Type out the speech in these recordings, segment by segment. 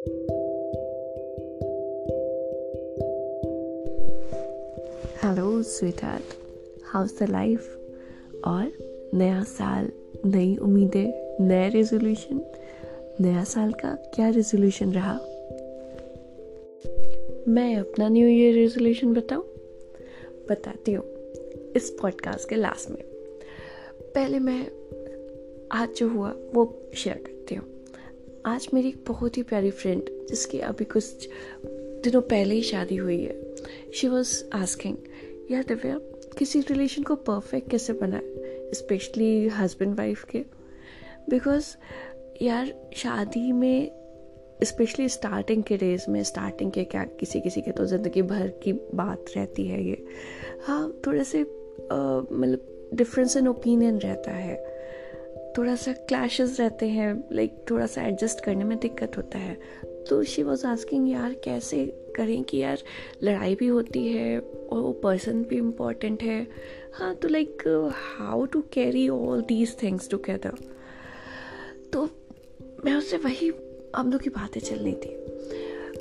Hello sweetheart how's the life और नया साल, नई उम्मीदें, नया रेजोल्यूशन नया साल का क्या रेजोल्यूशन रहा? मैं अपना न्यू ईयर रेजोल्यूशन बताऊँ? बताती हूँ इस पॉडकास्ट के लास्ट में। पहले मैं आज जो हुआ, वो शेयर करती आज मेरी एक बहुत ही प्यारी फ्रेंड जिसकी अभी कुछ दिनों पहले ही शादी हुई है। शी वॉज़ आस्किंग यार दिव्या, किसी रिलेशन को परफेक्ट कैसे बनाए? स्पेशली हस्बैंड वाइफ के. बिकॉज़ यार, शादी में स्पेशली स्टार्टिंग के डेज़ में स्टार्टिंग के क्या किसी किसी के तो ज़िंदगी भर की बात रहती है ये। हाँ थोड़े से मतलब डिफरेंस इन ओपिनियन रहता है। थोड़ा सा क्लैशेस रहते हैं लाइक थोड़ा सा एडजस्ट करने में दिक्कत होता है। तो शी वॉज़ आस्किंग यार, कैसे करें कि यार लड़ाई भी होती है और वो पर्सन भी इंपॉर्टेंट है? हाँ तो like how to carry all these things together तो मैं उससे वही हम लोग की बातें चल रही थी।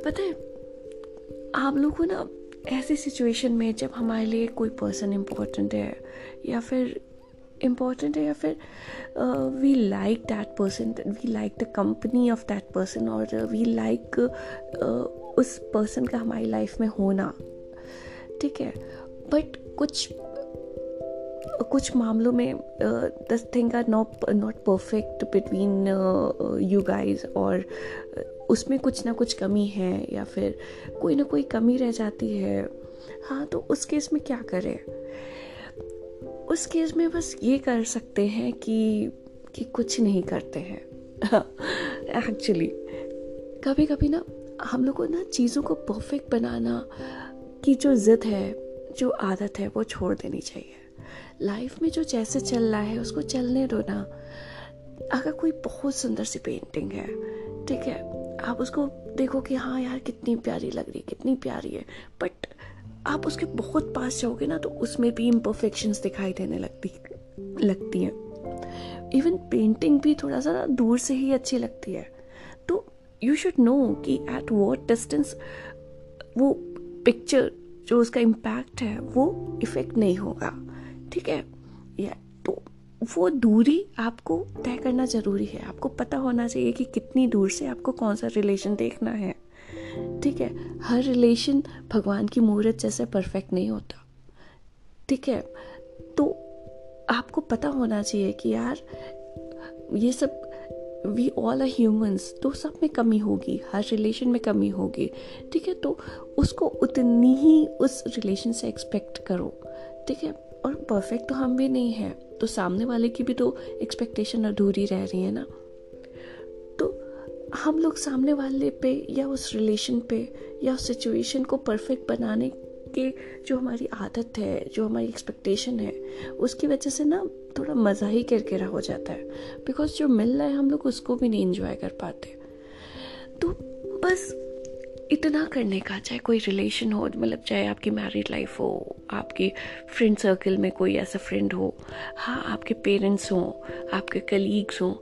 पता है, आप लोग को ना ऐसी सिचुएशन में जब हमारे लिए कोई पर्सन इम्पोर्टेंट है या फिर इंपॉर्टेंट है या फिर we like that person we like the company of that person और वी लाइक उस पर्सन का हमारी लाइफ में होना। ठीक है? बट कुछ कुछ मामलों में this thing are not not perfect between you guys और उसमें कुछ ना कुछ कमी है या फिर कोई ना कोई कमी रह जाती है। हाँ तो उस केस में क्या करें? उस केस में बस ये कर सकते हैं कि कि कुछ नहीं करते हैं। एक्चुअली कभी कभी ना हम लोग को ना चीज़ों को परफेक्ट बनाना की जो ज़िद है, जो आदत है, वो छोड़ देनी चाहिए। लाइफ में जो जैसे चल रहा है, उसको चलने दो ना। अगर कोई बहुत सुंदर सी पेंटिंग है, ठीक है, आप उसको देखो कि हाँ यार कितनी प्यारी लग रही है, कितनी प्यारी है बट आप उसके बहुत पास जाओगे ना तो उसमें भी इम्परफेक्शंस दिखाई देने लगती लगती हैं। इवन पेंटिंग भी थोड़ा सा दूर से ही अच्छी लगती है। तो यू शुड नो कि एट वॉट डिस्टेंस वो पिक्चर जो उसका इम्पैक्ट है, वो इफ़ेक्ट नहीं होगा। ठीक है? या तो वो दूरी आपको तय करना ज़रूरी है। आपको पता होना चाहिए कि कितनी दूर से आपको कौन सा रिलेशन देखना है। ठीक है? हर रिलेशन भगवान की मूर्त जैसे परफेक्ट नहीं होता। ठीक है? तो आपको पता होना चाहिए कि यार, ये सब वी ऑल आर ह्यूमंस तो सब में कमी होगी, हर रिलेशन में कमी होगी। ठीक है? तो उसको उतनी ही उस रिलेशन से एक्सपेक्ट करो। ठीक है? और परफेक्ट तो हम भी नहीं हैं तो सामने वाले की भी तो एक्सपेक्टेशन अधूरी रह रही है ना। हम लोग सामने वाले पे या उस रिलेशन पे या उस सिचुएशन को परफेक्ट बनाने के जो हमारी आदत है, जो हमारी एक्सपेक्टेशन है, उसकी वजह से ना थोड़ा मज़ा ही किरकिरा हो जाता है। बिकॉज़ जो मिल रहा है हम लोग उसको भी नहीं इंजॉय कर पाते। तो बस इतना करने का, चाहे कोई रिलेशन हो मतलब चाहे आपकी मैरिड लाइफ हो, आपके फ्रेंड सर्कल में कोई ऐसा फ्रेंड हो हाँ आपके पेरेंट्स हों, आपके कलीग्स हों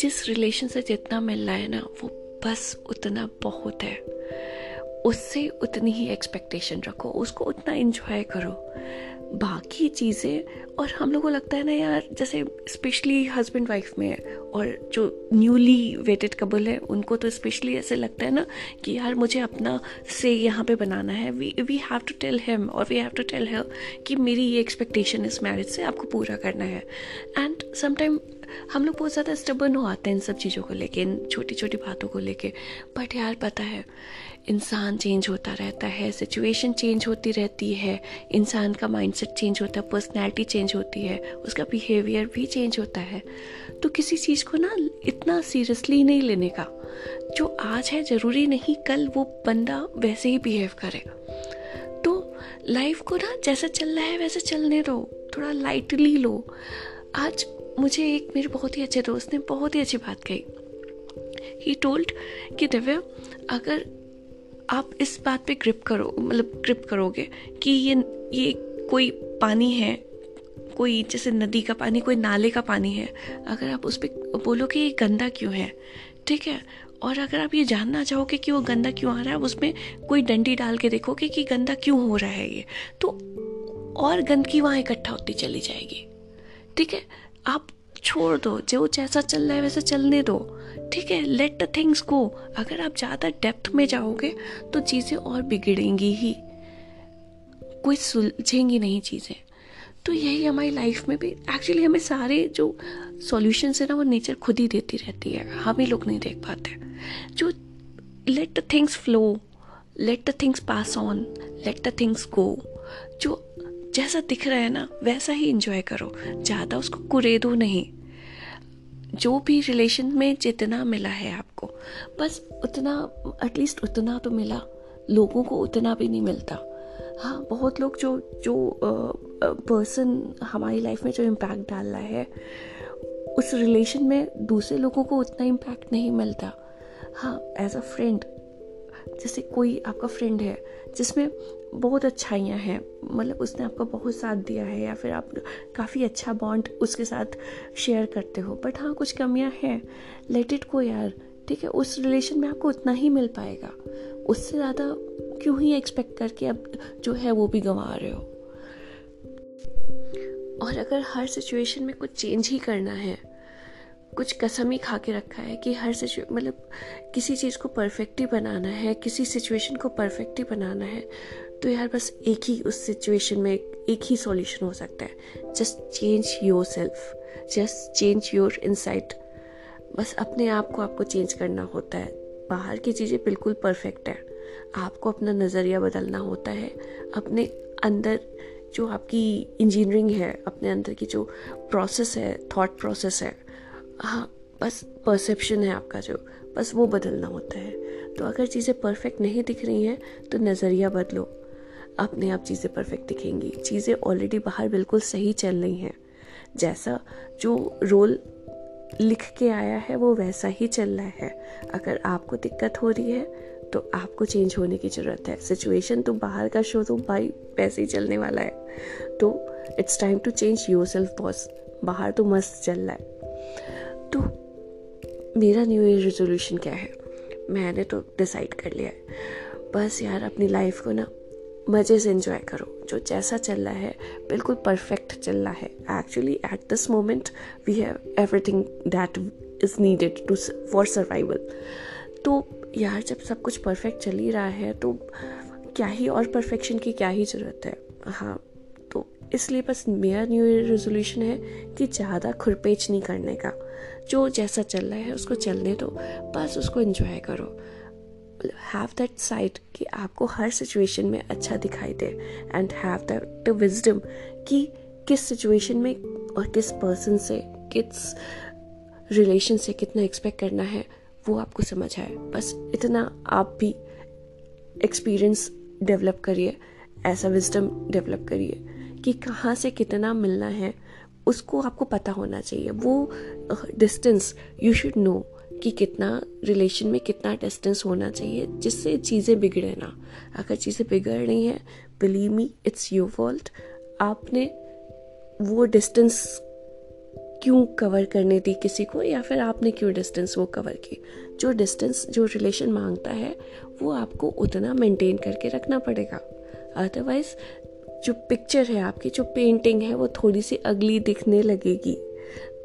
जिस रिलेशन से जितना मिल रहा है ना, वो बस उतना बहुत है। उससे उतनी ही एक्सपेक्टेशन रखो, उसको उतना इंजॉय करो। बाकी चीज़ें, और हम लोग को लगता है ना यार, जैसे स्पेशली हस्बैंड वाइफ में और जो न्यूली वेटेड कबल है, उनको तो स्पेशली ऐसे लगता है ना कि यार, मुझे अपना से यहाँ पे बनाना है। We we have to tell him और we have to tell her कि मेरी ये एक्सपेक्टेशन इस मैरिज से आपको पूरा करना है। एंड समटाइम हम लोग बहुत ज़्यादा स्टबन हो आते हैं इन सब चीज़ों को लेके, इन छोटी छोटी बातों को लेके। बट यार, पता है, इंसान चेंज होता रहता है सिचुएशन चेंज होती रहती है, इंसान का माइंडसेट चेंज होता है पर्सनैलिटी चेंज होती है, उसका बिहेवियर भी चेंज होता है। तो किसी चीज़ को ना इतना सीरियसली नहीं लेने का, जो आज है ज़रूरी नहीं, कल वो बंदा वैसे ही बिहेव करे। तो लाइफ को ना जैसा चल रहा है, वैसे चलने दो, थोड़ा लाइटली लो। आज मुझे एक मेरे बहुत ही अच्छे दोस्त ने बहुत ही अच्छी बात कही। ही टोल्ड कि दिव्या, अगर आप इस बात पे ग्रिप करो मतलब ग्रिप करोगे कि ये ये कोई पानी है, कोई जैसे नदी का पानी, कोई नाले का पानी है, अगर आप उस पर बोलो कि ये गंदा क्यों है, ठीक है? और अगर आप ये जानना चाहोगे कि वो गंदा क्यों आ रहा है, उसमें कोई डंडी डाल के देखोगे कि गंदा क्यों हो रहा है ये तो और गंदगी वहाँ इकट्ठा होती चली जाएगी, ठीक है? आप छोड़ दो, जो जैसा चल रहा है वैसा चलने दो। ठीक है लेट द थिंग्स गो अगर आप ज़्यादा डेप्थ में जाओगे तो चीज़ें और बिगड़ेंगी ही। कोई सुलझेंगी नहीं चीज़ें। तो यही हमारी लाइफ में भी एक्चुअली हमें सारे जो सॉल्यूशंस है ना, वो नेचर खुद ही देती रहती है। हम ही लोग नहीं देख पाते। जो let the things flow let the things pass on let the things go जो जैसा दिख रहा है ना, वैसा ही इंजॉय करो। ज़्यादा उसको कुरेदो नहीं। जो भी रिलेशन में जितना मिला है आपको, बस उतना एटलीस्ट उतना तो मिला। लोगों को उतना भी नहीं मिलता। हाँ बहुत लोग जो जो पर्सन हमारी लाइफ में जो इम्पैक्ट डाल रहा है, उस रिलेशन में दूसरे लोगों को उतना इम्पैक्ट नहीं मिलता। हाँ एज अ फ्रेंड जैसे कोई आपका फ्रेंड है, जिसमें बहुत अच्छाइयाँ हैं। मतलब उसने आपका बहुत साथ दिया है या फिर आप काफ़ी अच्छा बॉन्ड उसके साथ शेयर करते हो। बट हाँ कुछ कमियाँ हैं। लेट इट को यार। ठीक है, उस रिलेशन में आपको उतना ही मिल पाएगा। उससे ज़्यादा क्यों ही एक्सपेक्ट करके अब जो है वो भी गंवा रहे हो? और अगर हर सिचुएशन में कुछ चेंज ही करना है, कुछ कसम ही खा के रखा है कि हर सिचुए मतलब किसी चीज़ को परफेक्ट ही बनाना है, किसी सिचुएशन को परफेक्ट ही बनाना है तो यार बस एक ही उस सिचुएशन में एक ही सॉल्यूशन हो सकता है। Just change yourself just change your insight बस अपने आप को आपको चेंज करना होता है। बाहर की चीज़ें बिल्कुल परफेक्ट है। आपको अपना नज़रिया बदलना होता है। अपने अंदर जो आपकी इंजीनियरिंग है, अपने अंदर की जो प्रोसेस है थॉट प्रोसेस है हाँ बस परसेप्शन है आपका जो। बस वो बदलना होता है। तो अगर चीज़ें परफेक्ट नहीं दिख रही हैं तो नज़रिया बदलो। अपने आप चीज़ें परफेक्ट दिखेंगी। चीज़ें ऑलरेडी बाहर बिल्कुल सही चल रही हैं। जैसा जो रोल लिख के आया है, वो वैसा ही चल रहा है। अगर आपको दिक्कत हो रही है तो आपको चेंज होने की ज़रूरत है। सिचुएशन तो बाहर का शो तो भाई वैसे ही चलने वाला है। तो it's time to change yourself boss बाहर तो मस्त चल रहा है। तो मेरा न्यू ईयर रेजोल्यूशन क्या है? मैंने तो डिसाइड कर लिया है। बस यार, अपनी लाइफ को ना मज़े से इंजॉय करो। जो जैसा चल रहा है, बिल्कुल परफेक्ट चल रहा है। Actually at this moment we have everything that is needed to for survival तो यार, जब सब कुछ परफेक्ट चल ही रहा है तो क्या ही और परफेक्शन की क्या ही ज़रूरत है? हाँ तो इसलिए बस मेरा न्यू ईयर रेजोल्यूशन है कि ज़्यादा खुरपेच नहीं करने का। जो जैसा चल रहा है, उसको चलने दो। बस उसको इन्जॉय करो। हैव दैट साइट कि आपको हर सिचुएशन में अच्छा दिखाई दे एंड हैव दैट विजडम कि किस सिचुएशन में और किस पर्सन से, किस रिलेशन से कितना एक्सपेक्ट करना है, वो आपको समझ आए। बस इतना आप भी एक्सपीरियंस डेवलप करिए, ऐसा विजडम डेवलप करिए कि कहाँ से कितना मिलना है, उसको आपको पता होना चाहिए। वो डिस्टेंस यू शुड नो कि कितना रिलेशन में कितना डिस्टेंस होना चाहिए, जिससे चीज़ें बिगड़े ना। अगर चीज़ें बिगड़ रही हैं believe me it's your fault आपने वो डिस्टेंस क्यों कवर करने दी किसी को, या फिर आपने क्यों डिस्टेंस वो कवर की? जो डिस्टेंस जो रिलेशन माँगता है, वो आपको उतना मेंटेन करके रखना पड़ेगा। अदरवाइज़ जो पिक्चर है आपकी, जो पेंटिंग है, वो थोड़ी सी अगली दिखने लगेगी।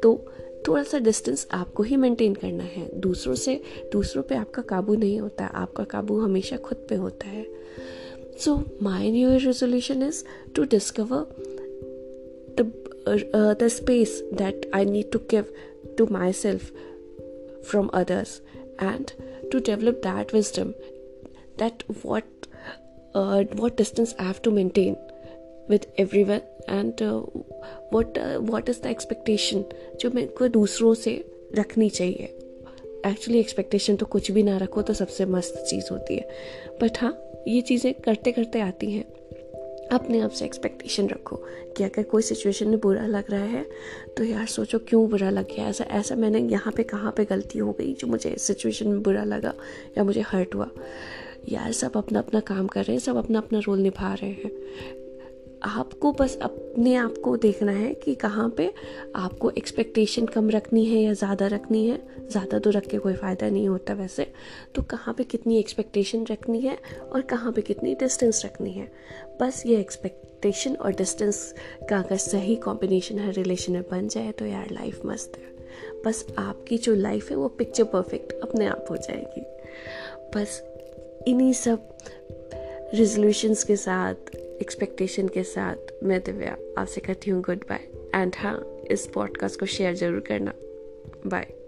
तो थोड़ा सा डिस्टेंस आपको ही मेंटेन करना है। दूसरों से, दूसरों पे आपका काबू नहीं होता है आपका काबू हमेशा खुद पे होता है। So my new resolution is to discover the space that I need to give to myself from others and to develop that wisdom that what what distance I have to maintain. With everyone and what what is the expectation जो मेरे को दूसरों से रखनी चाहिए। Actually expectation तो कुछ भी ना रखो तो सबसे मस्त चीज़ होती है। बट हाँ ये चीज़ें करते करते आती हैं। अपने आप से एक्सपेक्टेशन रखो कि अगर कोई सिचुएशन में बुरा लग रहा है तो यार सोचो क्यों बुरा लग गया? ऐसा ऐसा मैंने यहाँ पे कहाँ पे गलती हो गई जो मुझे सिचुएशन में बुरा लगा या मुझे हर्ट हुआ? यार सब अपना अपना काम कर रहे हैं, सब अपना अपना रोल निभा रहे हैं। आपको बस अपने आप को देखना है कि कहाँ पे आपको एक्सपेक्टेशन कम रखनी है या ज़्यादा रखनी है। ज़्यादा तो रख के कोई फ़ायदा नहीं होता वैसे। तो कहाँ पे कितनी एक्सपेक्टेशन रखनी है और कहाँ पे कितनी डिस्टेंस रखनी है। बस ये एक्सपेक्टेशन और डिस्टेंस का अगर सही कॉम्बिनेशन हर रिलेशन में बन जाए तो यार लाइफ मस्त है। बस आपकी जो लाइफ है वो पिक्चर परफेक्ट अपने आप हो जाएगी। बस इन्हीं सब रेजोल्यूशंस के साथ एक्सपेक्टेशन के साथ मैं दिव्या आपसे कहती हूँ गुड बाय एंड हाँ इस पॉडकास्ट को शेयर ज़रूर करना. बाय